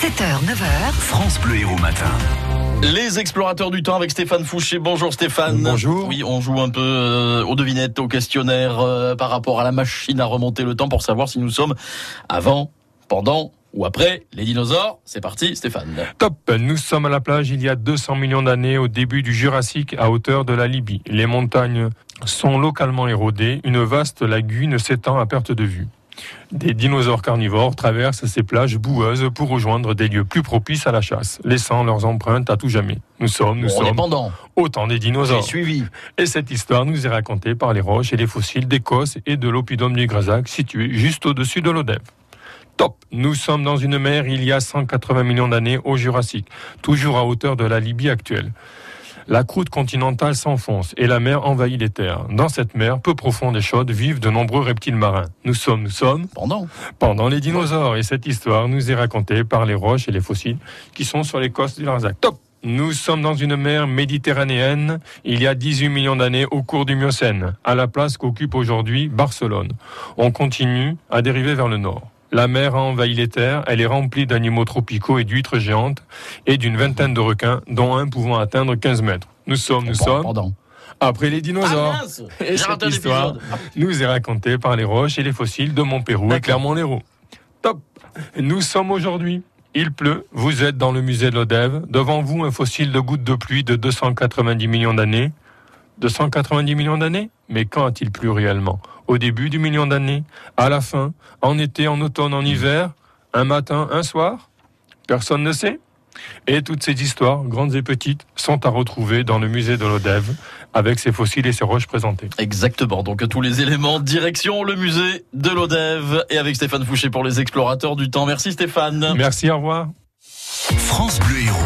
7h, 9h. France Bleu Héros Matin. Les explorateurs du temps avec Stéphane Fouché. Bonjour Stéphane. Bonjour. Oui, on joue un peu euh, aux devinettes, au questionnaire euh, par rapport à la machine à remonter le temps pour savoir si nous sommes avant, pendant ou après les dinosaures. C'est parti Stéphane. Top Nous sommes à la plage il y a 200 millions d'années au début du Jurassique à hauteur de la Libye. Les montagnes sont localement érodées, une vaste lagune s'étend à perte de vue. Des dinosaures carnivores traversent ces plages boueuses pour rejoindre des lieux plus propices à la chasse, laissant leurs empreintes à tout jamais. Nous sommes, nous on sommes pendant. au temps des dinosaures. suivi. Et cette histoire nous est racontée par les roches et les fossiles d'Écosse et de l'Oppidum du Grasac situé juste au-dessus de l'Odève. Top Nous sommes dans une mer il y a 180 millions d'années au Jurassique, toujours à hauteur de la Libye actuelle. La croûte continentale s'enfonce et la mer envahit les terres. Dans cette mer, peu profonde et chaude, vivent de nombreux reptiles marins. Nous sommes, nous sommes Pendant. pendant les dinosaures. Et cette histoire nous est racontée par les roches et les fossiles qui sont sur les côtes du Larzac. Top Nous sommes dans une mer méditerranéenne il y a 18 millions d'années au cours du Miocène, à la place qu'occupe aujourd'hui Barcelone. On continue à dériver vers le nord. La mer a envahi les terres, elle est remplie d'animaux tropicaux et d'huîtres géantes et d'une vingtaine de requins, dont un pouvant atteindre 15 mètres. Nous sommes, nous sommes Pendant. après les dinosaures. Ah mince Et cette histoire nous est racontée par les roches et les fossiles de Montpérou et. Clermont-Lérault. Top Nous sommes aujourd'hui. Il pleut, vous êtes dans le musée de l'Odève. Devant vous, un fossile de gouttes de pluie de 290 millions d'années. 290 millions d'années? Mais quand a-t-il plu réellement? Au début du million d'années? À la fin? En été, en automne, en hiver? Un matin, un soir? Personne ne sait et toutes ces histoires, grandes et petites, sont à retrouver dans le musée de l'Odève, avec ses fossiles et ses roches présentées. Exactement. Donc tous les éléments, direction le musée de l'Odève et avec Stéphane Fouché pour les explorateurs du temps. Merci Stéphane. Merci, au revoir. France Bleu Héros.